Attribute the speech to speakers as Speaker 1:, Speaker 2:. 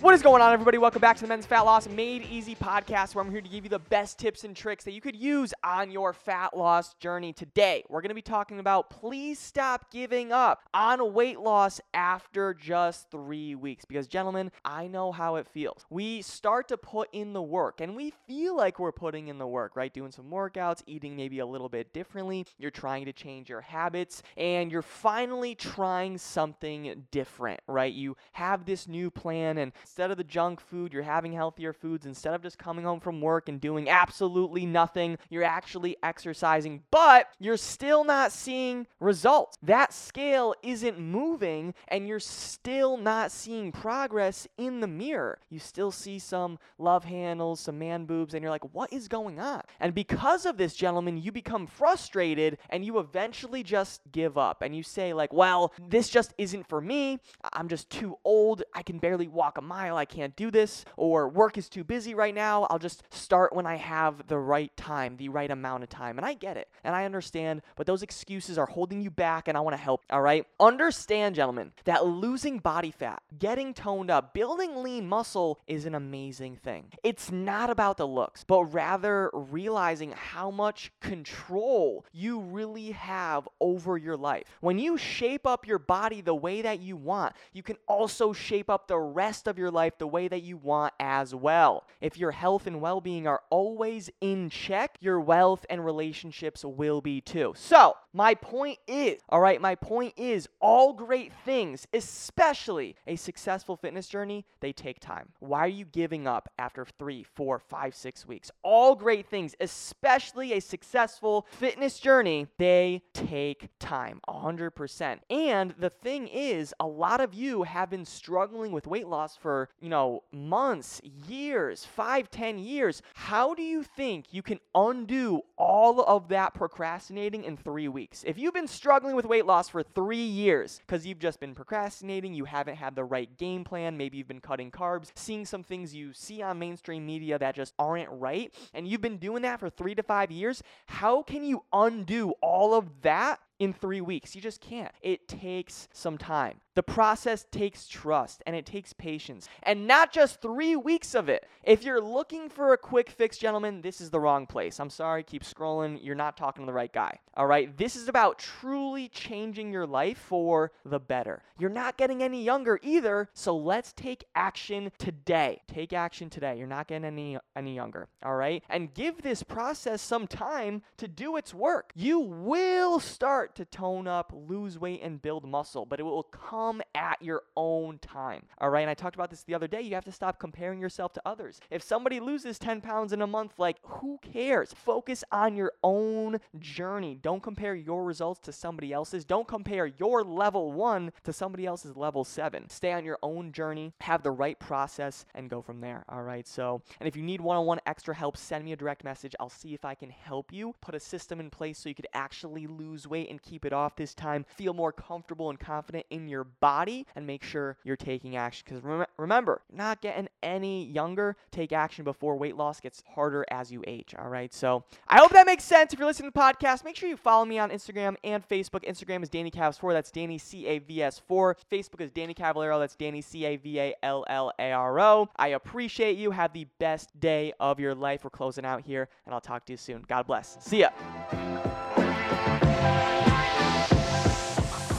Speaker 1: What is going on, everybody? Welcome back to the Men's Fat Loss Made Easy podcast, where I'm here to give you the best tips and tricks that you could use on your fat loss journey. Today, we're going to be talking about please stop giving up on weight loss after just three weeks. Because, gentlemen, I know how it feels. We start to put in the work, and we feel like we're putting in the work, right? Doing some workouts, eating maybe a little bit differently. You're trying to change your habits, and you're finally trying something different, right? You have this new plan, and instead of the junk food, you're having healthier foods. Instead of just coming home from work and doing absolutely nothing, you're actually exercising, but you're still not seeing results. That scale isn't moving, and you're still not seeing progress in the mirror. You still see some love handles, some man boobs, and you're like, what is going on? And because of this, gentlemen, you become frustrated and you eventually just give up and you say, like, well, this just isn't for me. I'm just too old. I can barely walk a mile. I can't do this, or work is too busy right now. I'll just start when I have the right time, the right amount of time. And I get it, and I understand, but those excuses are holding you back, and I want to help, all right? Understand, gentlemen, that losing body fat, getting toned up, building lean muscle is an amazing thing. It's not about the looks, but rather realizing how much control you really have over your life. When you shape up your body the way that you want, you can also shape up the rest of your life the way that you want as well. If your health and well being are always in check, your wealth and relationships will be too. So, my point is, all right, my point is all great things, especially a successful fitness journey, they take time. Why are you giving up after three, four, five, six weeks? All great things, especially a successful fitness journey, they take time, 100%. And the thing is, a lot of you have been struggling with weight loss for, you know, months, years, five, ten years. How do you think you can undo all of that procrastinating in three weeks? If you've been struggling with weight loss for three years because you've just been procrastinating, you haven't had the right game plan, maybe you've been cutting carbs, seeing some things you see on mainstream media that just aren't right, and you've been doing that for three to five years, how can you undo all of that in three weeks. You just can't. It takes some time. The process takes trust and it takes patience, and not just three weeks of it. If you're looking for a quick fix, gentlemen, this is the wrong place. I'm sorry, keep scrolling. You're not talking to the right guy. All right, this is about truly changing your life for the better. You're not getting any younger either, so let's take action today. Take action today. You're not getting any any younger. All right, and give this process some time to do its work. You will start to tone up, lose weight, and build muscle, but it will come at your own time. All right. And I talked about this the other day. You have to stop comparing yourself to others. If somebody loses 10 pounds in a month, like, who cares? Focus on your own journey. Don't compare your results to somebody else's. Don't compare your level one to somebody else's level seven. Stay on your own journey, have the right process, and go from there. All right. So, and if you need one on one extra help, send me a direct message. I'll see if I can help you put a system in place so you could actually lose weight and keep it off this time. Feel more comfortable and confident in your body and make sure you're taking action. Because rem- remember, not getting any younger. Take action before weight loss gets harder as you age. All right. So I hope that makes sense. If you're listening to the podcast, make sure you follow me on Instagram and Facebook. Instagram is Danny Cavs4. That's Danny C A V S 4. Facebook is Danny Cavallaro. That's Danny C A V A L L A R O. I appreciate you. Have the best day of your life. We're closing out here, and I'll talk to you soon. God bless. See ya.